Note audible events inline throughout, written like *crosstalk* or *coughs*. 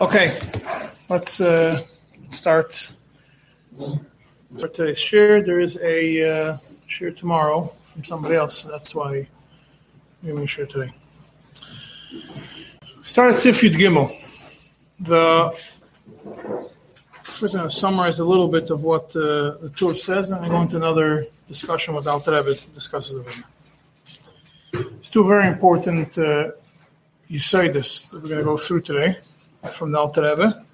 Okay, let's uh, start for today's share. There is a uh, share tomorrow from somebody else, so that's why we're giving share today. Start at Sifyud Gimel. The first, I'm going to summarize a little bit of what uh, the Tur says, and I go into another discussion with Alter Rebbe discusses it. It's two very important uh, this that we're going to go through today from the Alter Rebbe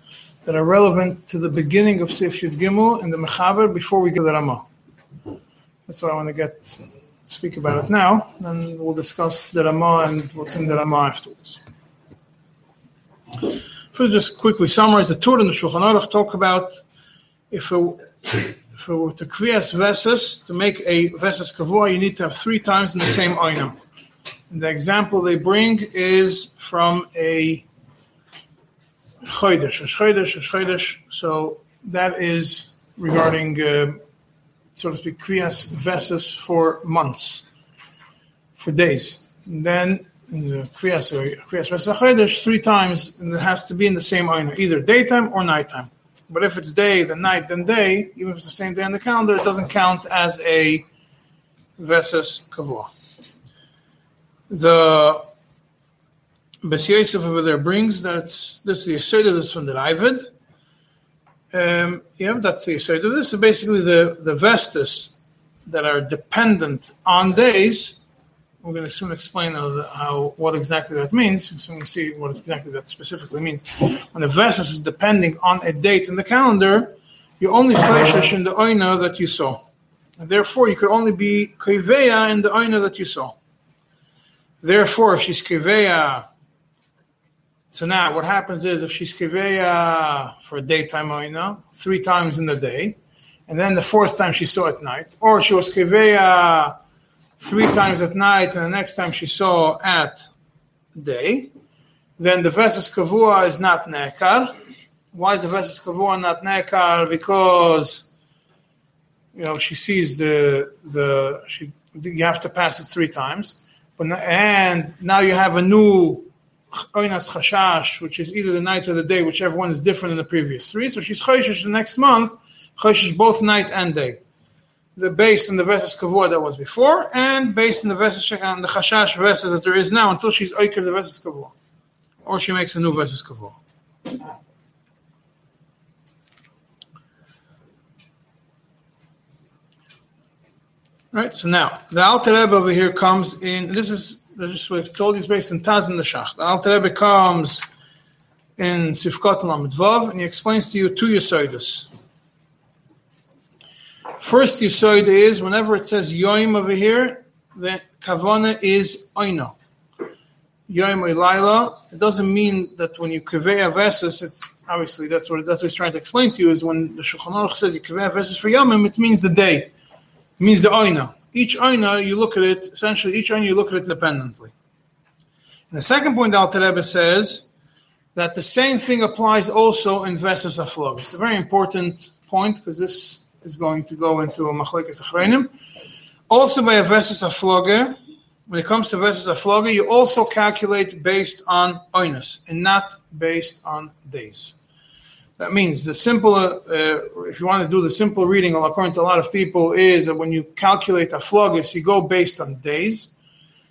that are relevant to the beginning of Sif Yud Gimel and the Mechaber before we get the Ramah. That's why I want to get speak about it now, and we'll discuss the Ramah and we'll sing the Ramah afterwards. First, just quickly summarize the Tur and the Shulchan Aruch talk about if it, if were to kriyas veses, to make a veses kavua, you need to have three times in the same oina. And the example they bring is from a chodesh, chodesh, chodesh. So that is regarding, uh, so to speak, kriyas veses for months, for days. And then kriyas kriyas veses chodesh, three times, and it has to be in the same ayna, either daytime or nighttime. But if it's day, then night, then day, even if it's the same day on the calendar, it doesn't count as a veses kavua. The Bes Yosef over there brings that's this is the of this from the Ravid. Um, yeah, that's the Yesod of this. So basically, the the vestas that are dependent on days. We're going to soon explain how, how what exactly that means. So we see what exactly that specifically means. When the vestas is depending on a date in the calendar, you only fleishish in the oina that you saw. And therefore, you could only be kiveya in the oina that you saw. Therefore, if she's kiveya so now what happens is if she's kiveya for a daytime oina, three times in the day, and then the fourth time she saw at night, or she was kiveya three times at night, and the next time she saw at day, then the veses kavua is not nekar. Why is the veses kavua not nekar? Because you know she sees the the she you have to pass it three times, but and now you have a new Oinas Chashash, which is either the night or the day, whichever one is different than the previous three. So she's Choshish the next month, Choshish both night and day. The base in the Veses Kavua that was before, and based in the Veses and the Chashash Veses that there is now until she's Oiker the Veses Kavua. Or she makes a new Veses Kavua. Right, so now the Alter Rebbe over here comes in. This is just we told is based in Taz and the Shach. The Alter Rebbe comes in Sifkot Vav, and he explains to you two Yesoidus. First Yesoid is whenever it says Yoim over here, the Kavana is Oino. Yoim Laila. It doesn't mean that when you Kaveya Veses, it's obviously that's what that's what he's trying to explain to you is when the Shulchan Aruch says you Kaveya Veses for Yomim, it means the day. It means the Oino each aina you look at it essentially each aina you look at it independently. And the second point Al Rebbe says that the same thing applies also in Vesas Aflog. It's a very important point because this is going to go into Machlekes Achreinim. Also by a Vesas Afloge, when it comes to Vesas Afloge, you also calculate based on oinus and not based on days. That means the simple, uh, if you want to do the simple reading, according to a lot of people, is that when you calculate a flogis, you go based on days,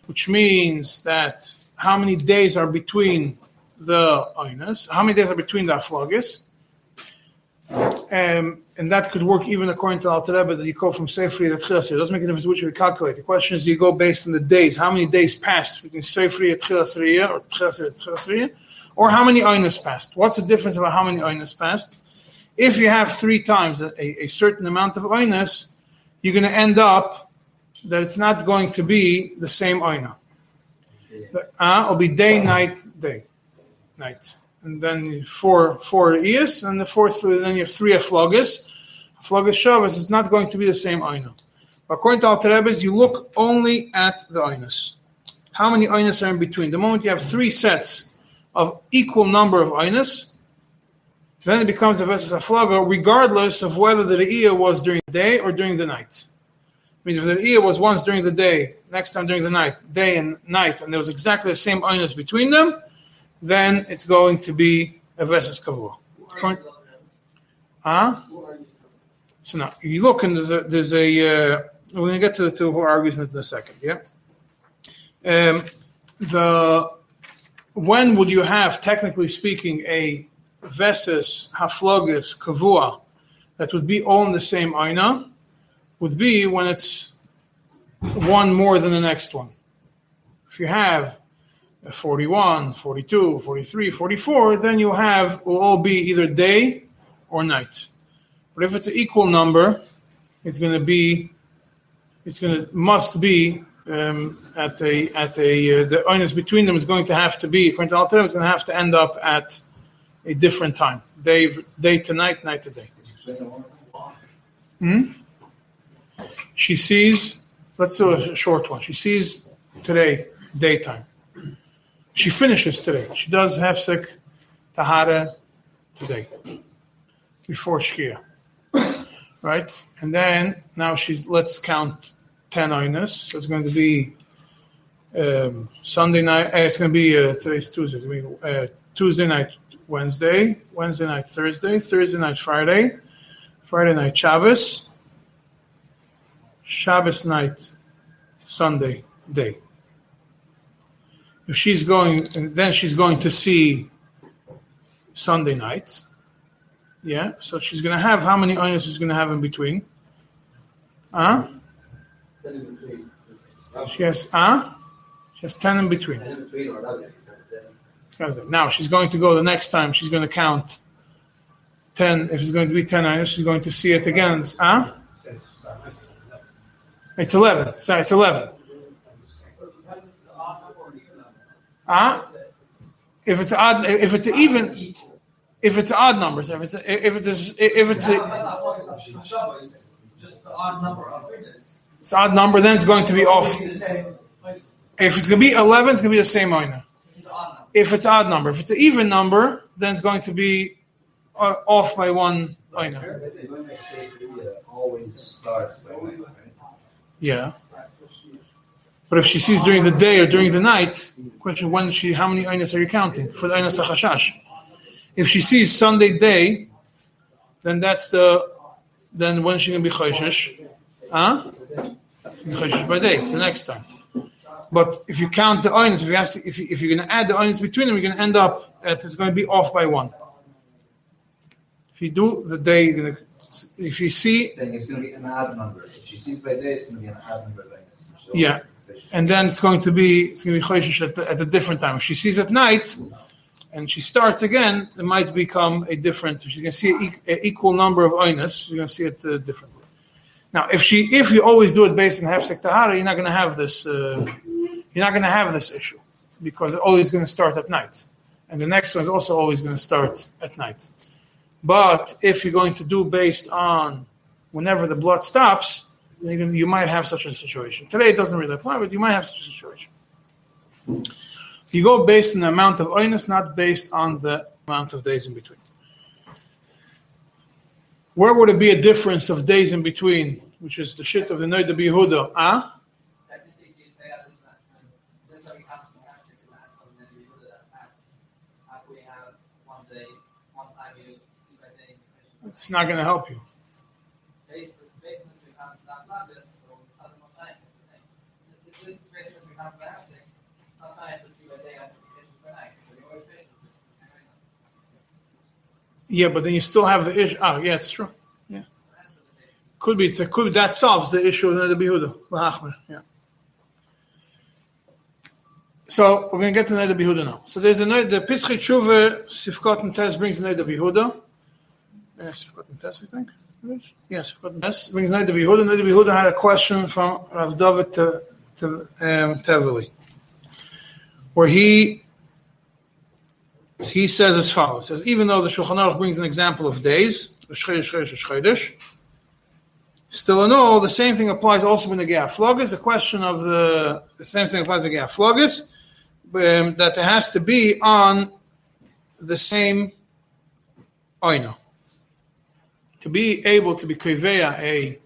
which means that how many days are between the oinus, how many days are between the flogis, um, and that could work even according to Alter Rebbe that you go from Sefri to Tchilas. It doesn't make a difference which you calculate. The question is, do you go based on the days? How many days passed between Sefri and Tchilas or Tchilas to Tchilas or how many oinas passed. What's the difference about how many oinas passed? If you have three times a, a certain amount of oinas, you're going to end up that it's not going to be the same oina. Uh, it'll be day, night, day, night. And then four four ears, and the fourth, then you have three aflogas. Aflogas shavas is not going to be the same oina. According to Alter Rebbe, you look only at the oinas. How many oinas are in between? The moment you have three sets of equal number of einas, then it becomes a Vesas Aflaga, regardless of whether the Re'iyah was during the day or during the night. It means if the Re'iyah was once during the day, next time during the night, day and night, and there was exactly the same einas between them, then it's going to be a Veses Kavua. Huh? So now you look and there's a, there's a uh, we're going to get to the two who argues in a second. Yeah. Um, the when would you have, technically speaking, a Veses Haflogis Kavua that would be all in the same aina? Would be when it's one more than the next one. If you have 41, 42, 43, 44, then you have will all be either day or night. But if it's an equal number, it's going to be, it's going to must be um, at a at a uh, the onus between them is going to have to be according to Alter is going to have to end up at a different time, day day to night, night to day. Hmm? She sees. Let's do a short one. She sees today daytime. She finishes today. She does hefsek tahara today before shkia, right? And then now she's let's count ten oinus. So it's going to be um, Sunday night. Uh, it's going to be uh, today's Tuesday. Be, uh, Tuesday night, Wednesday, Wednesday night, Thursday, Thursday night, Friday, Friday night, Shabbos, Shabbos night, Sunday day. If she's going, then she's going to see Sunday night. Yeah, so she's going to have how many oinus is going to have in between? Huh? She has, huh? She has 10 in between. Now she's going to go the next time, she's going to count 10. If it's going to be 10 oinus, she's going to see it again. Huh? It's 11. Sorry, it's 11. Huh? If it's odd, if it's even, if it's odd numbers, if it's if it's if it's a, just the odd number of it's odd number, then it's going to be off. If it's going to be 11, it's going to be the same oina. If it's odd number, if it's an even number, then it's going to be uh, off by one oina. Yeah. But if she sees during the day or during the night, question when she how many aynas are you counting for the aynas hachashash? If she sees Sunday day, then that's the then when she gonna be chayshish? Huh? By the next time. But if you count the aynas, if you ask, if, you, if you're gonna add the aynas between them, you're gonna end up at it's going to be off by one. If you do the day, gonna, if you see, saying it's going to be an odd number. If she sees by day, it's going to be an odd number. Yeah and then it's going to be it's going to be choishish at, at, a different time. If she sees at night and she starts again, it might become a different. If you can see an equal number of oinus, you're going to see it uh, differently. Now, if she if you always do it based on hefsek tahara, you're not going to have this. Uh, you're not going to have this issue because it's always going to start at night, and the next one is also always going to start at night. But if you're going to do based on whenever the blood stops, you might have such a situation. Today it doesn't really apply, but you might have such a situation. You go based on the amount of oinus, not based on the amount of days in between. Where would it be a difference of days in between, which is the shit of the Noida Yehuda? Ah? It's not going to help you. Yeah, but then you still have the issue. Oh, yeah, it's true. Yeah, could be. It's a, could that solves the issue of the Behuda. Yeah. So we're going to get to Noda B'Yehuda now. So there's a the Pischei Tshuva Sifkot and Tes brings Noda B'Yehuda. Yeah, Sifkot and Tes, I think. Yes, Sifkot and Tes brings Noda B'Yehuda. Noda B'Yehuda had a question from Rav David to, um, where he he says as follows: says even though the Shulchan Aruch brings an example of days, still in all, the same thing applies also in the Geaflogis. The question of the the same thing applies Gea Flogis, um, that there has to be on the same oino. To be able to be kriveya a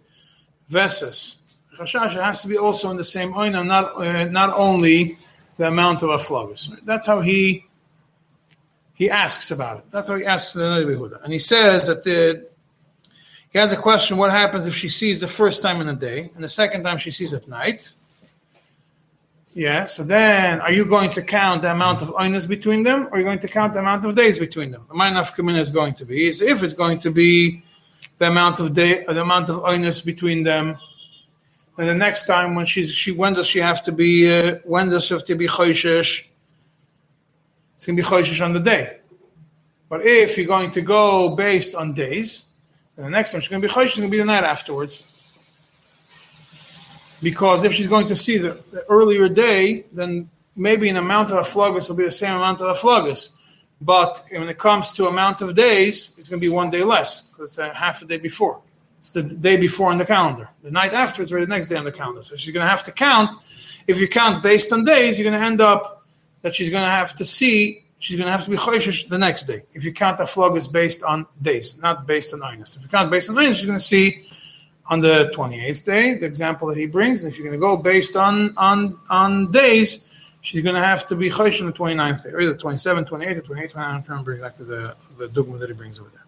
veses, chashash has to be also in the same oino, not uh, not only the amount of a flogis. That's how he he asks about it. That's how he asks the Noda B'Yehuda. And he says that the, he has a question what happens if she sees the first time in the day and the second time she sees at night? Yeah, so then are you going to count the amount of oinus between them or are you going to count the amount of days between them? The mind of is going to be is if it's going to be the amount of day the amount of oinus between them. And the next time when she's she when does she have to be uh, when does she have to be choishish? It's gonna be choishish on the day. But if you're going to go based on days, then the next time she's gonna be choishish, it's gonna be the night afterwards because if she's going to see the, the earlier day, then maybe an amount of aflogus will be the same amount of aflogus. But when it comes to amount of days, it's going to be one day less because it's a half a day before. It's the day before on the calendar. The night after is the next day on the calendar. So she's going to have to count. If you count based on days, you're going to end up that she's going to have to see. She's going to have to be choishish the next day. If you count the flog is based on days, not based on inus. If you count based on inus, she's going to see on the 28th day, the example that he brings, And if you're going to go based on on on days, she's going to have to be chosh on the 29th day, or either 27, 28, or 28, 29, I don't remember exactly the, the dogma that he brings over there.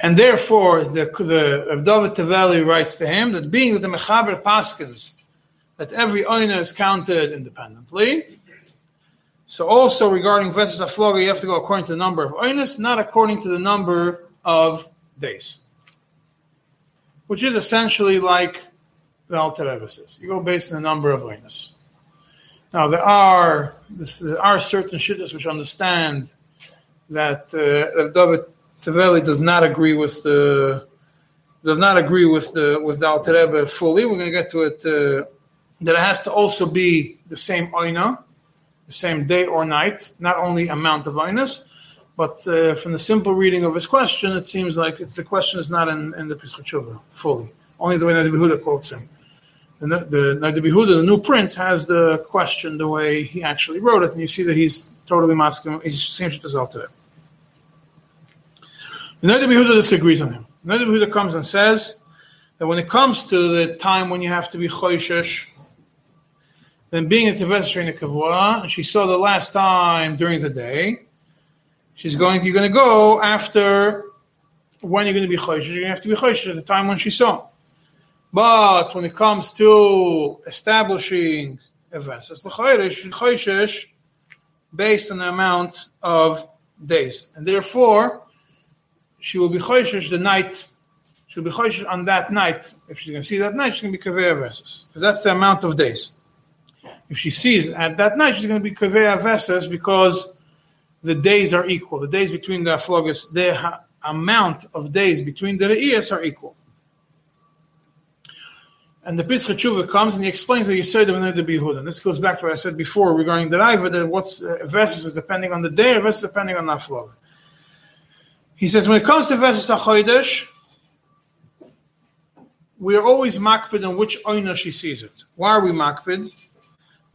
And therefore, the, the Taveli writes to him that being that the Mechaber Paskins, that every oina is counted independently, so also regarding Vesas Afloga, you have to go according to the number of oinus, not according to the number of days. Which is essentially like the Alter says. You go based on the number of oinus. Now there are there are certain shittas which understand that uh, David Taveli does not agree with the does not agree with the with the Alter Rebbe fully. We're going to get to it. Uh, that it has to also be the same oina the same day or night, not only amount of inus, but uh, from the simple reading of his question, it seems like the question is not in, in the Pesach fully. Only the way Noda B'Yehuda quotes him. The, Noda B'Yehuda, the new print, has the question the way he actually wrote it, and you see that he's totally masking, he's same shit as today. The Noda B'Yehuda disagrees on him. The Noda B'Yehuda comes and says that when it comes to the time when you have to be choishesh, then being it's a Veses Kavua, and she saw the last time during the day, she's going, you're going to go after when you're going to be Chosh. You're going to have to be Chosh at the time when she saw. But when it comes to establishing a Vesas L'chodesh, based on the amount of days. And therefore, she will be Chosh the night She'll be chosh on that night. If she's going to see that night, she's going to be kaveya verses because that's the amount of days if she sees at that night, she's going to be kaveya vesas because the days are equal. The days between the aflogas, the amount of days between the re'iyas are equal. And the Pischei Tshuva comes and he explains the Yisod of the Bihud. And this goes back to what I said before regarding the Raiva, that what's uh, Vesas is depending on the day, Vesas depending on the Aflog. He says, when it comes to Vesas HaChodesh, we are always makpid on which oina she sees it. Why are we makpid?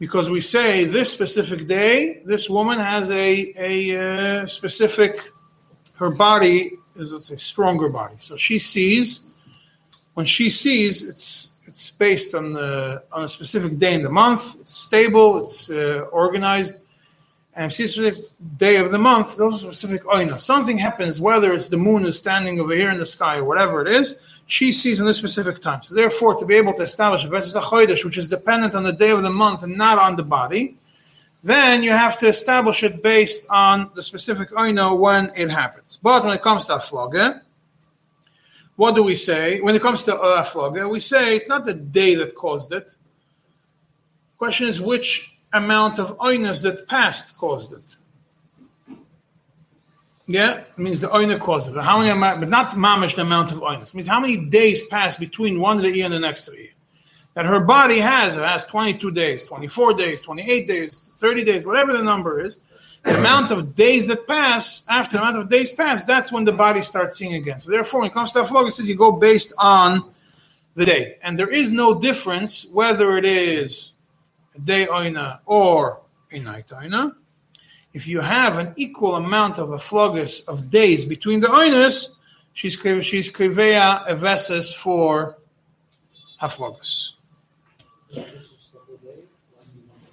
Because we say this specific day, this woman has a, a uh, specific, her body is a stronger body. So she sees, when she sees, it's it's based on the on a specific day in the month. It's stable. It's uh, organized, and she specific day of the month. Those specific oina. Something happens, whether it's the moon is standing over here in the sky or whatever it is she sees on this specific time. So therefore, to be able to establish a Vesis HaChodesh, which is dependent on the day of the month and not on the body, then you have to establish it based on the specific oino when it happens. But when it comes to Afloge, what do we say? When it comes to uh, Afloge, we say it's not the day that caused it. Question is which amount of oinas that passed caused it. Yeah, means the oina caused it. How many amount, but not mamish the amount of oinas. It means how many days pass between one year and the next year. That her body has, it has 22 days, 24 days, 28 days, 30 days, whatever the number is. The amount of days that pass, after the amount of days pass, that's when the body starts seeing again. So therefore, when it comes to Aflog, it says you go based on the day. And there is no difference whether it is a day oina or a night oina if you have an equal amount of a flogus of days between the oinus, she's she's kriveya eveses for haflogus.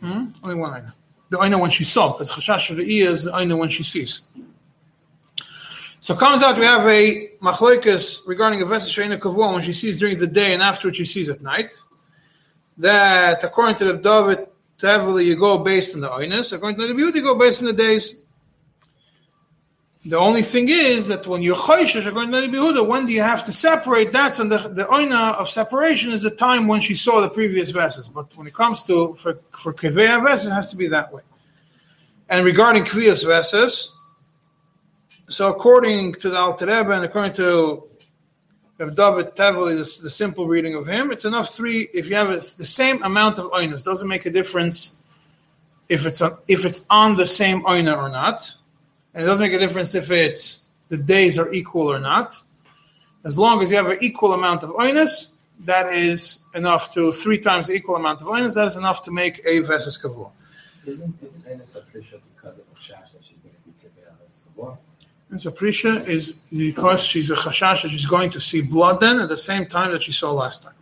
Hmm? Only one aina. The aina when she saw, because chashash is the aina when she sees. So it comes out we have a machloikas regarding a vessel sheina kavua when she sees during the day and after she sees at night. That according to the David Tavili, you go based on the oinus. According to the beauty, you go based on the days. The only thing is that when you're choishish, according to the Behuda, when do you have to separate? That's and the, the oina of separation is the time when she saw the previous vessels. But when it comes to for for kveya vessels, it has to be that way. And regarding kviyas vessels, so according to the Alter Rebbe and according to Reb David Tavli, the, the simple reading of him, it's enough three. If you have the same amount of oinas, doesn't make a difference if it's on, if it's on the same oina or not, and it doesn't make a difference if it's the days are equal or not. As long as you have an equal amount of oinas, that is enough to three times the equal amount of oinas. That is enough to make a veses kavur. Isn't isn't Aprisha because of Chash that she's going to be Kiveh And Saprisha is because she's a chashash that she's going to see blood then at the same time that she saw last time.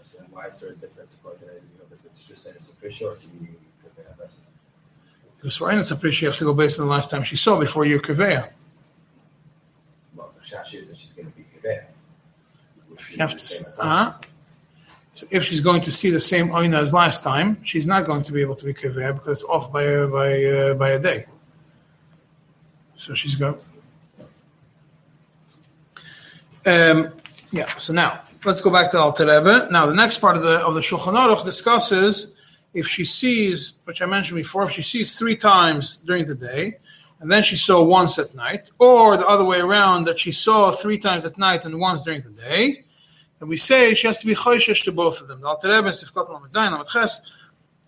So why is there a difference about it? You it's just Enes or do you Kiveh Vessels? Because for Enes Saprisha, you have to go based on the last time she saw before your kaveya. Well, the Chash is that she's going to be. Which You have to see. same as last Uh-huh. So if she's going to see the same oina as last time, she's not going to be able to be kaveya because it's off by a, by uh, by a day. So she's going. Um, yeah. So now let's go back to Al Rebbe. Now the next part of the of the Shulchan Aruch discusses if she sees, which I mentioned before, if she sees three times during the day, and then she saw once at night, or the other way around that she saw three times at night and once during the day, and we say she has to be choishish to both of them. The Alter Rebbe Sifkat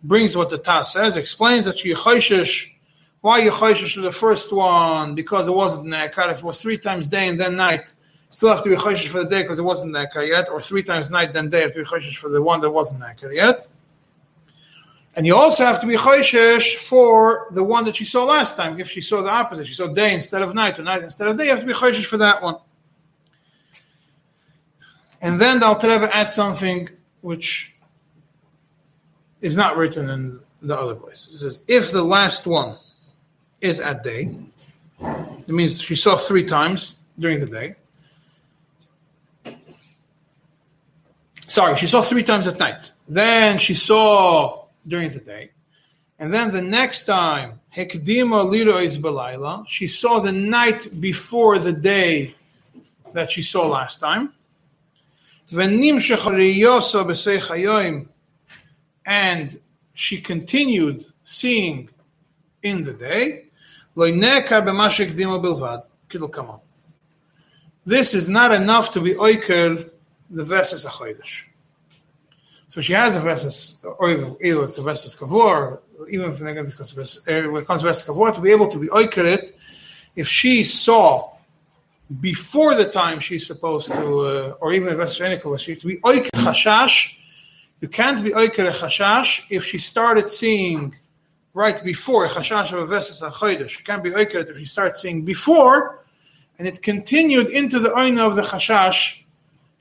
brings what the Taz says, explains that you choishish. Why you choishish to the first one? Because it wasn't nekar. If it was three times day and then night, still have to be choishish for the day because it wasn't nekar yet, or three times night then day, have to be choishish for the one that wasn't nekar yet. And you also have to be choishish for the one that she saw last time. If she saw the opposite, she saw day instead of night, or night instead of day, you have to be choishish for that one. And then the Alter adds something which is not written in the other places. It says, if the last one is at day, it means she saw three times during the day. sorry, she saw three times at night. Then she saw during the day. And then the next time, Hekdima Lira is Belaila, she saw the night before the day that she saw last time. And she continued seeing in the day. It'll come on. This is not enough to be oiker the verses achoidish. So she has a verses, or even either it's a verses kavor, even if we're going to discuss verses, uh, when it comes to verses kavor, to be able to be oiker it, if she saw before the time she's supposed to, uh, or even if that's Shenikah, she to be oiker chashash. You can't be oiker a chashash if she started seeing right before a chashash of a vesses achoidish. You can't be oiker it if she starts seeing before, and it continued into the oina of the chashash.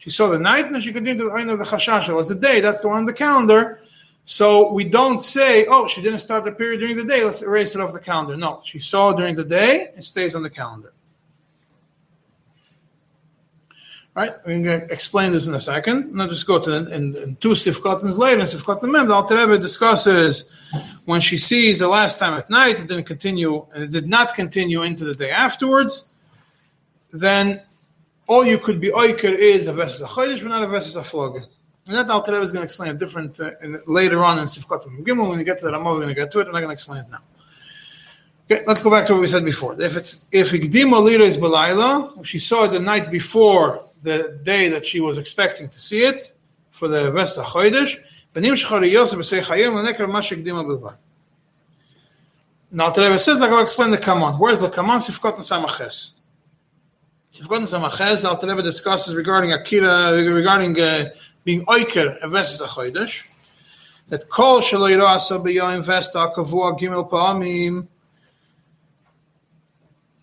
She saw the night, and she continued to of the chashash. It was the day. That's the one on the calendar. So we don't say, oh, she didn't start the period during the day. Let's erase it off the calendar. No, she saw during the day. It stays on the calendar. Right? We're going to explain this in a second. Now just go to the, in, in two Sifkotans later, in Sifkot Mem, the Alter Rebbe discusses when she sees the last time at night, it didn't continue, it did not continue into the day afterwards, then all you could be oiker is a versus a chodesh, but not a versus a flog. And that Alter Rebbe is going to explain it different uh, later on in Sifkot Gimel. When we get to Ramah, we're going to get to it. I'm not going to explain it now. Okay, let's go back to what we said before. If it's if Igdima Lira is Belayla, if she saw it the night before the day that she was expecting to see it for the Vesta Chodesh, Benim Shechari Yosef B'Sei Chayim L'Neker Mash Igdima Bilvad. Now, Rebbe says, like I'll explain the Kaman. Where is the Kaman? Sifkot Nesamaches. Alter Rebbe discusses regarding Akira, regarding uh, being oiker versus a chodesh. That kol shelo yirasa b'yoyim vesta kavua gimel pa'amim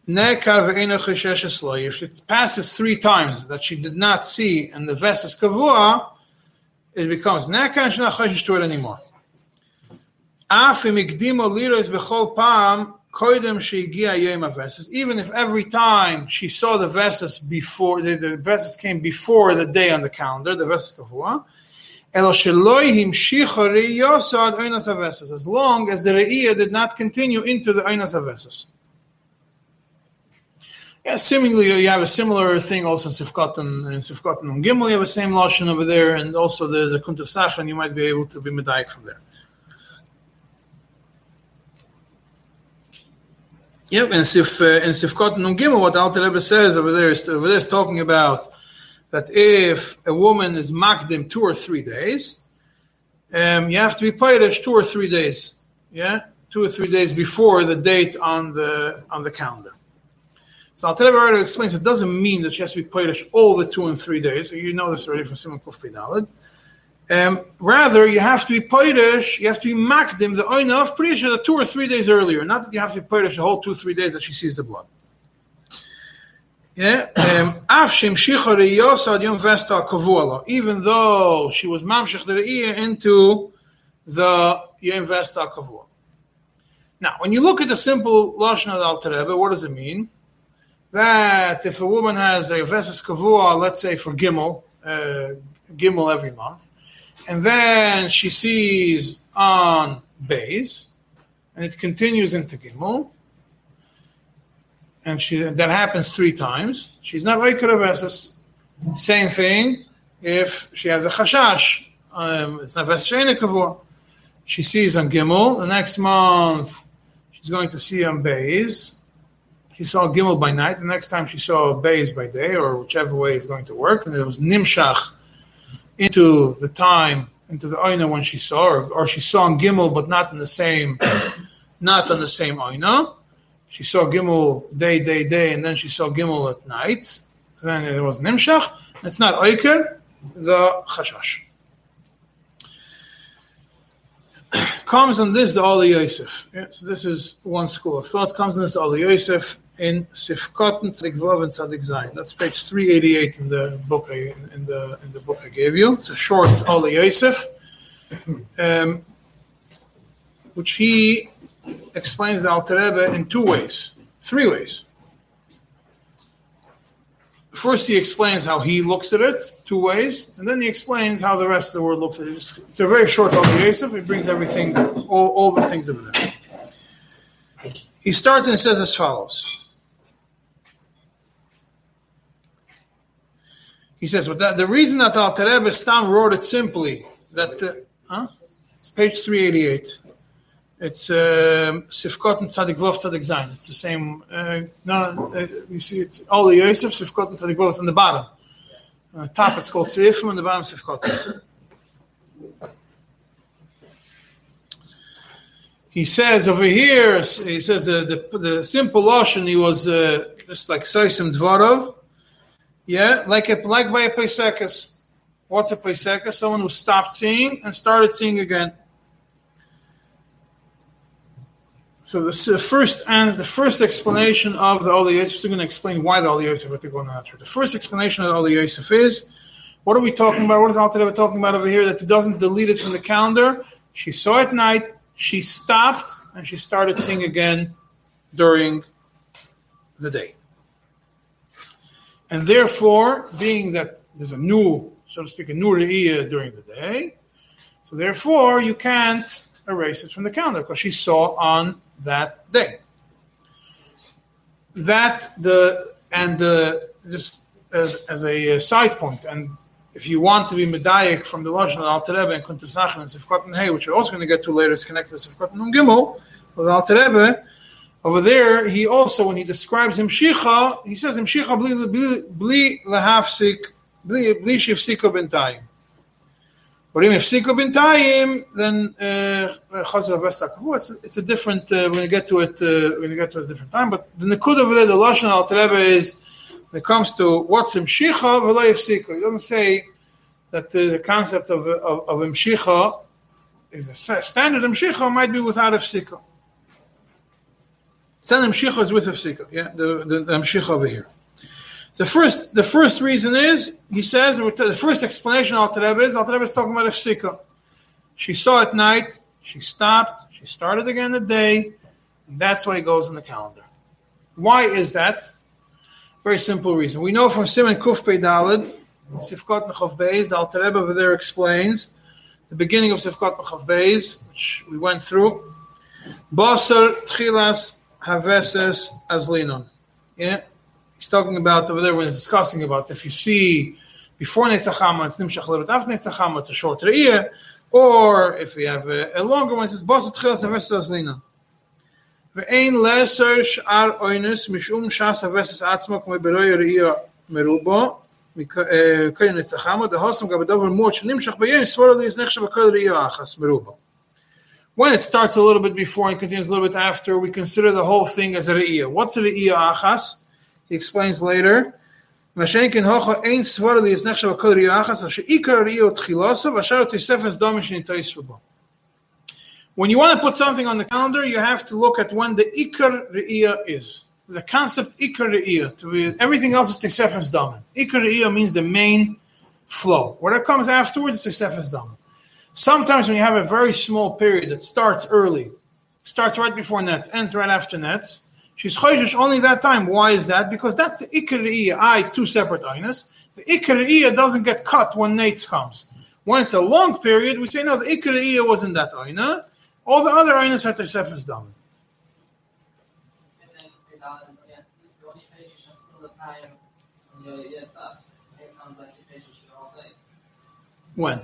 nekar ve'ena cheshesh eslo. If it passes three times that she did not see and the vest kavua, it becomes nekar and she's not cheshesh to it anymore. Af im igdimo liros b'chol pa'am Koidem Yema even if every time she saw the Veses before, the, the came before the day on the calendar, the Veses Kavua, as long as the Re'iyah did not continue into the Einas Aveses. Yeah, seemingly you have a similar thing also in Sifkat and in Sifkat and Gimel, you have the same Lashon over there, and also there's a Kuntres Acharon, you might be able to be Medaik from there. Yep, and Sif uh, and Gimel, what Alter Rebbe says over there is over there is talking about that if a woman is makdim two or three days, um, you have to be paydish two or three days. Yeah, two or three days before the date on the on the calendar. So Alter Rebbe already explains it doesn't mean that she has to be paydish all the two and three days. You know this already from Simon Kufri Dalad. Um, rather, you have to be paydish, you have to be makdim the oina of Prisha the two or three days earlier. Not that you have to be paydish the whole two, three days that she sees the blood. Yeah, um, *coughs* even though she was mamshech the into the yom vesta kavua. Now, when you look at the simple lashon of Alter what does it mean? That if a woman has a vesas kavua, let's say for gimel, uh, gimel every month, and then she sees on bays, and it continues into gimel, and she that happens three times. She's not like Vesas. Same thing if she has a chashash. Um, it's not Kavur. She sees on Gimel. The next month, she's going to see on Bays. She saw Gimel by night. The next time she saw Bays by day, or whichever way is going to work. And it was Nimshach into the time, into the Oina when she saw, or, she saw on Gimel, but not in the same, *coughs* not on the same Oina she saw Gimel day, day, day, and then she saw Gimel at night. So then it was Nimshach. It's not Oiker, the Chashash. Comes on this the Ali Yosef. Yeah, so this is one school of thought. Comes on this Ali Yosef in Sifkot and Tzadik Vav and Tzadik Zayin. That's page 388 in the book I, in the in the book I gave you. It's a short Ali Yosef, um, which he explains the Alter Rebbe in two ways, three ways. First, he explains how he looks at it, two ways, and then he explains how the rest of the world looks at it. It's a very short Yosef. It brings everything, all, all the things of there. He starts and says as follows. He says, but that, the reason that Alter Rebbe Stam wrote it simply, that, uh, huh? It's page 388. It's uh, Sifkot and Tzadik Vov Tzadik Zayin. It's the same. Uh, no, uh, you see, it's all the Yosef Sifkot and Tzadik Vov is on the bottom. On the top is called Sifim, and the bottom Sifkot. He says over here, he says the the, the simple lashon he was uh, just like Soisim Dvarov, yeah, like a, like by a Pesekas. What's a Pesekas? Someone who stopped seeing and started seeing again. So the, the first and the first explanation of the Oli Yosef, we're going to explain why the Oli Yosef are going after. The first explanation of the Oli Yosef is, what are we talking about? What is Alter Rebbe talking about over here? That he doesn't delete it from the calendar. She saw at night, she stopped, and she started seeing again during the day. And therefore, being that there's a new, so to speak, a new re'iyah during the day, so therefore you can't erase it from the calendar because she saw on that day. That the and the just as, as a uh, side point, and if you want to be medayik from the lashon Alter Rebbe and Kuntres Acharon and Sifkat and which we're also going to get to later, is connected to Sifkat and Gimel with Alter Rebbe. Over there, he also, when he describes him Himshicha, he says him Himshicha bli lehafsik, bli bli shifsiko b'ntayim. But if Siko Bintayim, then uh, Chazar Vesta it's, a different, uh, when you get to it, uh, when you get to a different time. But the Nikud there, the Lashon Al Rebbe is, when it comes to what's Imshicha, V'lo Yifsiko. He doesn't say that the concept of, of, of Imshicha is a standard Imshicha might be without Ifsiko. Standard Imshicha is with Ifsiko, yeah, the, the, the over here. The first, the first reason is he says the first explanation Al Rebbe is Al Rebbe is talking about Ifsika. She saw at night, she stopped, She started again the day. and That's why it goes in the calendar. Why is that? Very simple reason. We know from Simon Kuf Pei Dalid, Sifkot Mechav Beis, Alter Rebbe over there explains the beginning of Sifkot Mechav Beis, which we went through. Basar Tchilas Haveses Azlinon. Yeah, he's talking about over there when he's discussing about if you see before Netzachama, it's Nimshach Levet after Netzachama, it's a short Re'iyah, or if you have a, a longer one, it's Basar Tchilas Haveses Azlinon. ואין לסר שאר אוינס משום שס הווסס עצמו כמו ברוי ראייה מרובו קוין נצחמו דהוסם גם בדובר מות שנמשך ביים סבור לי אז נחשב בכל ראייה אחס מרובו When it starts a little bit before and continues a little bit after, we consider the whole thing as a re'iyah. What's a re'iyah achas? He explains later. When you want to put something on the calendar, you have to look at when the ikar re'iyah is. The concept ikar re'iyah. Everything else is tisefes damin. Ikar re'iyah means the main flow. Whatever comes afterwards is tisefes damin. Sometimes when you have a very small period that starts early, starts right before nets, ends right after nets, she's chodesh only that time. Why is that? Because that's the ikar I, it's two separate aynas. The ikar doesn't get cut when nates comes. When it's a long period, we say no, the ikar wasn't that ayna. All the other aynas are tesefes done. When?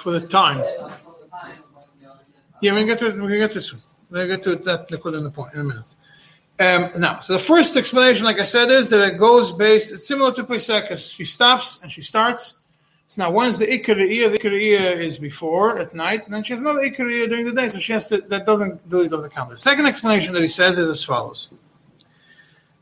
For the time. Yeah, we can get to it. We can get to it soon. We'll get to that liquid in the point in a minute. Um, now, so the first explanation, like I said, is that it goes based. It's similar to Pesachus. She stops and she starts. So now, when's the Ikariyah? The Ikariyah is before at night, and then she has another Ikariyah during the day. So she has to. That doesn't delete off the calendar. The second explanation that he says is as follows.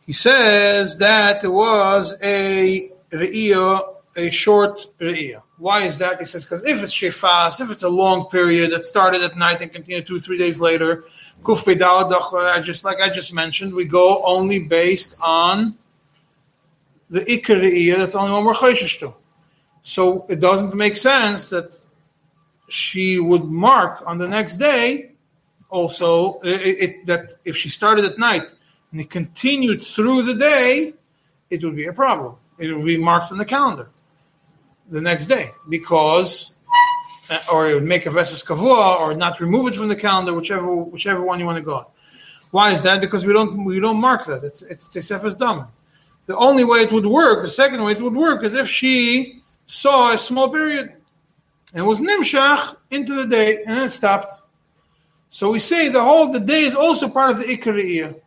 He says that was a Re'iyah, a short Re'iyah. Why is that? He says, because if it's Shefas, if it's a long period that started at night and continued two, three days later, Kuf uh, I just like I just mentioned, we go only based on the Ikar that's only one we're to. So it doesn't make sense that she would mark on the next day also it, it, that if she started at night and it continued through the day, it would be a problem. It would be marked on the calendar the next day because, uh, or it would make a veses kavua or not remove it from the calendar, whichever whichever one you want to go on. Why is that? Because we don't we don't mark that. It's it's tesefes dam. The only way it would work, the second way it would work, is if she saw a small period and was nimshach into the day and then stopped. So we say the whole the day is also part of the ikariya.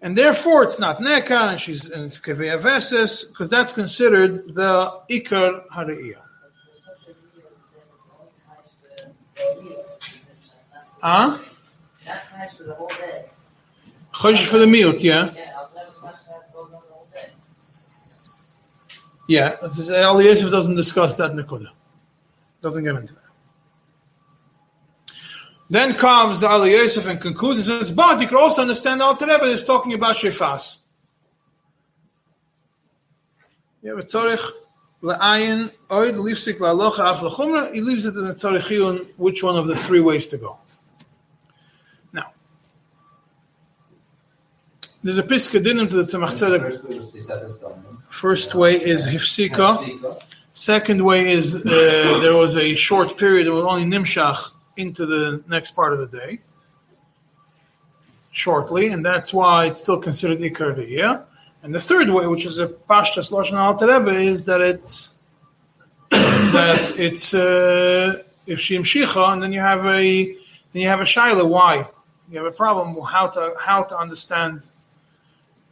And therefore it's not neka, and she's in it's keveya veses because that's considered the ikar hariyah. Huh? Chodesh for the miut, yeah. Yeah, Eliezer doesn't discuss that Nikuda. Doesn't get into that. Then comes the Ali Yosef and concludes and says, but you can also understand Al Rebbe is talking about Shefas. Yeah, but Tzorich La'ayin Oid Lifsik La'alocha Af L'chumra, he leaves it in the Tzorich which one of the three ways to go. Now, there's a Piska Dinim to the Tzemach Tzedek. First way is Hifsika. Second way is uh, there was a short period, it was only Nimshach, into the next part of the day shortly, and that's why it's still considered Ikar yeah. And the third way, which is a Pashtas Lashon Al is that it's *coughs* that it's uh, if she imshicha, and then you have a then you have a shaila. Why you have a problem? How to how to understand?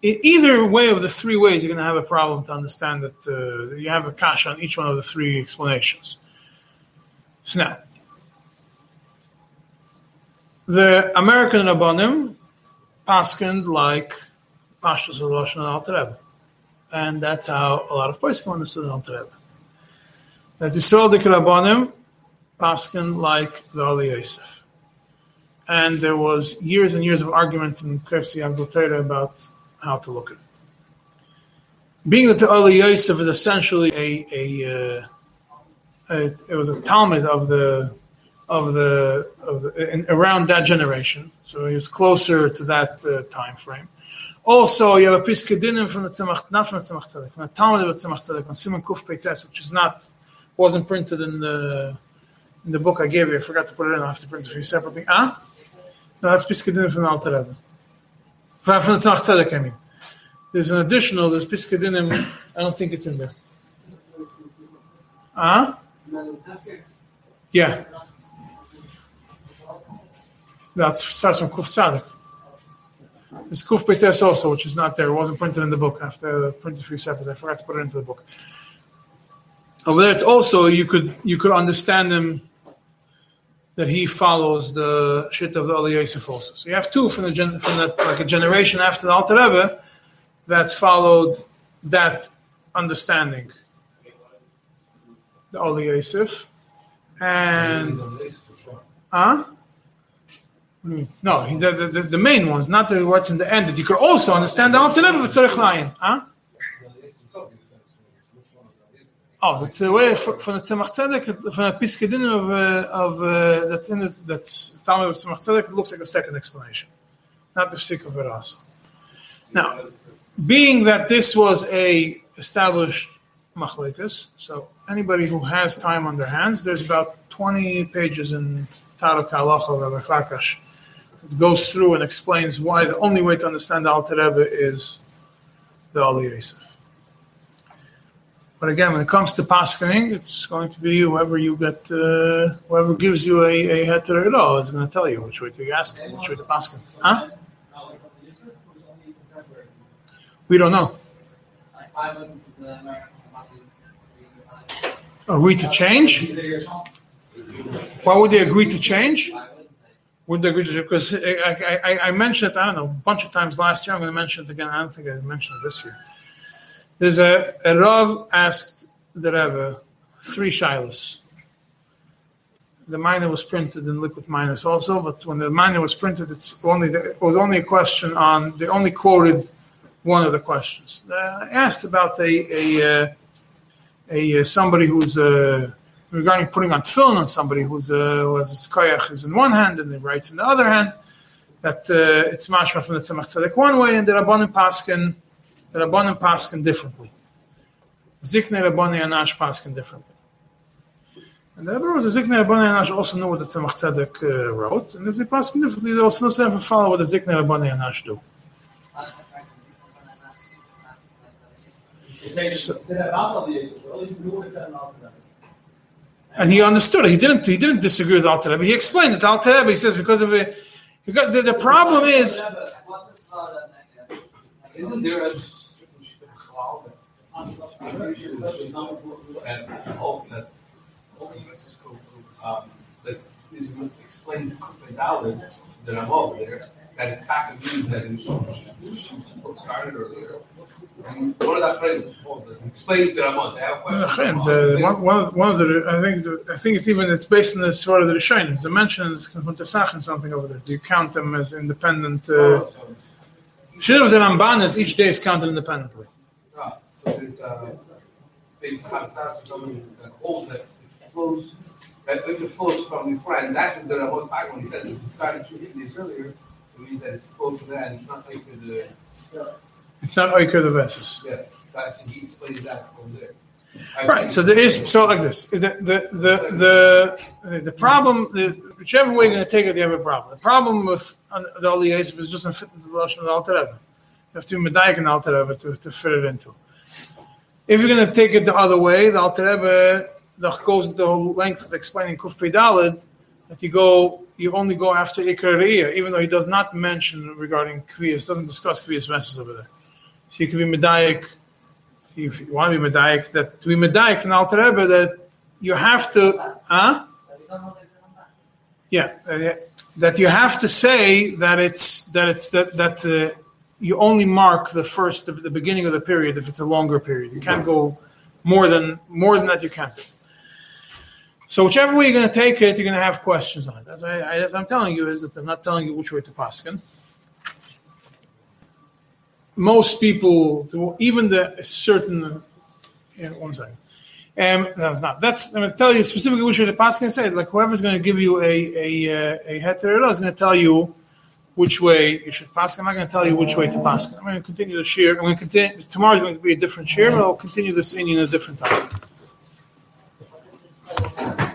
Either way of the three ways, you're going to have a problem to understand that uh, you have a kash on each one of the three explanations. So now, the American Rabbanim paskined like Pashtas of Rosh and Al And that's how a lot of Poskim understood Al Rebbe. That Yisrael Dik Rabbanim paskined like the Ali Yosef. and there was years and years of arguments in Krefsi Agdotera about how to look at it. Being that the early Yosef is essentially a, a, uh, a it was a Talmud of the of the, of the around that generation, so he was closer to that uh, time frame. Also, you have a Piskedinim from the Tzemach, not from the Tzemach Tzedek, from the Talmud of the Tzemach Tzedek, on Siman Kuf Peites, which is not, wasn't printed in the in the book I gave you. I forgot to put it in. I have to print it for you separately. Ah, no, that's Piskedinim from the Alter Rebbe. From, from the Tzemach Tzedek, I mean. There's an additional. There's Piskedinim. I don't think it's in there. Ah, yeah. That's starts from Kuf Tzaddik. There's Kuf Peites also, which is not there. It wasn't printed in the book. After the printed for you separate, I forgot to put it into the book. Over there, it's also you could you could understand him that he follows the shit of the Ali Yosef also. So you have two from the gen, from that like a generation after the Alter Rebbe that followed that understanding. The Ali Yosef and huh? No, the, the, the, main ones, not the what's in the end. That you could also understand the Rebbe with Tzarich Iyun. Huh? Oh, it's a way from the Tzemach Tzedek, from the Piskadin of, uh, of uh, that's in it, that's Talmud of Tzemach Tzedek, it looks like a second explanation, not the Sik of it. Now, being that this was a established machlokes, so anybody who has time on their hands, there's about 20 pages in Tarot Halacha of Rabbi Farkash goes through and explains why the only way to understand the Alter Rebbe is the Ali Yosef. But again, when it comes to paskening, it's going to be whoever you get, uh, whoever gives you a, a heter all is going to tell you which way to ask, which way to pasken. Huh? We don't know. Agree to change? Why would they agree to change? Would agree to because I, I, I, mentioned it, I don't know, a bunch of times last year. I'm going to mention it again. I don't think I mentioned it this year. There's a, a Rav asked the Rebbe three shilas. The minor was printed in liquid minus also, but when the minor was printed, it's only the, it was only a question on. They only quoted one of the questions. Uh, I asked about a a, uh, a, a somebody who's uh, regarding putting on tefillin on somebody who's uh, who has his koyach is in one hand and he writes in the other hand. That uh, it's mashma from the tzemach tzedek one way and the rabbanim paskin the rabbanim paskin differently. Zikne rabbani anash paskin differently. And the Rebbe the Zikne Rabbani Anash also knew what the Tzemach Tzedek uh, wrote, and if they pass differently, they also know to follow what the Zikne Rabbani Anash do. So, and he understood it. He didn't. He didn't disagree with Alter Rebbe. He explained it to Alter Rebbe. He says because of it. The, the problem is. Isn't there a um, that explains that I'm over there that it's half a means that it started earlier. What are that explains the Ramon. They have questions. The, one, one, of, one of the, I think, the, I think it's even it's based on the sort of the Rishonim. It's a mention in something over there. Do you count them as independent? Uh, oh, Shidduch and each day is counted independently. Ah, so there's uh, they have starts becoming like hold that it flows. That if it flows from the front, that's what the Ramon talking when he said it started two days earlier, it means that it flows from that and it's not like the. It's not Oiker the Veses. Yeah, that's he explains that there. right. So there is so like this. The the the the, the problem. The, whichever way you're going to take it, you have a problem. The problem with uh, the Ali Yosef is just not fit into the Lashon of the Alter Rebbe. You have to be medayik in Alter Rebbe to, to fit it into. If you're going to take it the other way, the Alter Rebbe goes the length of explaining Kuf Dalid that you go, you only go after Ikar even though he does not mention regarding Kviyas, doesn't discuss Kviyas messes over there. So you can be medayik, if you want to be medayik, that to be medayik in Alter Rebbe, that you have to, huh? Yeah, uh, that you have to say that it's that it's that that uh, you only mark the first the, the, beginning of the period if it's a longer period. You can't go more than more than that. You can't. So whichever way you're going to take it, you're going to have questions on it. That's what, I, I'm telling you is that I'm not telling you which way to paskin. Most people, even the certain, yeah, one second. Um, that's not. That's I'm going to tell you specifically which way to paskin say. Like whoever's going to give you a a uh, a heter is going to tell you which way you should pass. I'm not going to tell you which way to pass. I'm going to continue the shiur. I'm going to continue. Tomorrow is going to be a different shiur, but I'll continue this in a different time. Thank you.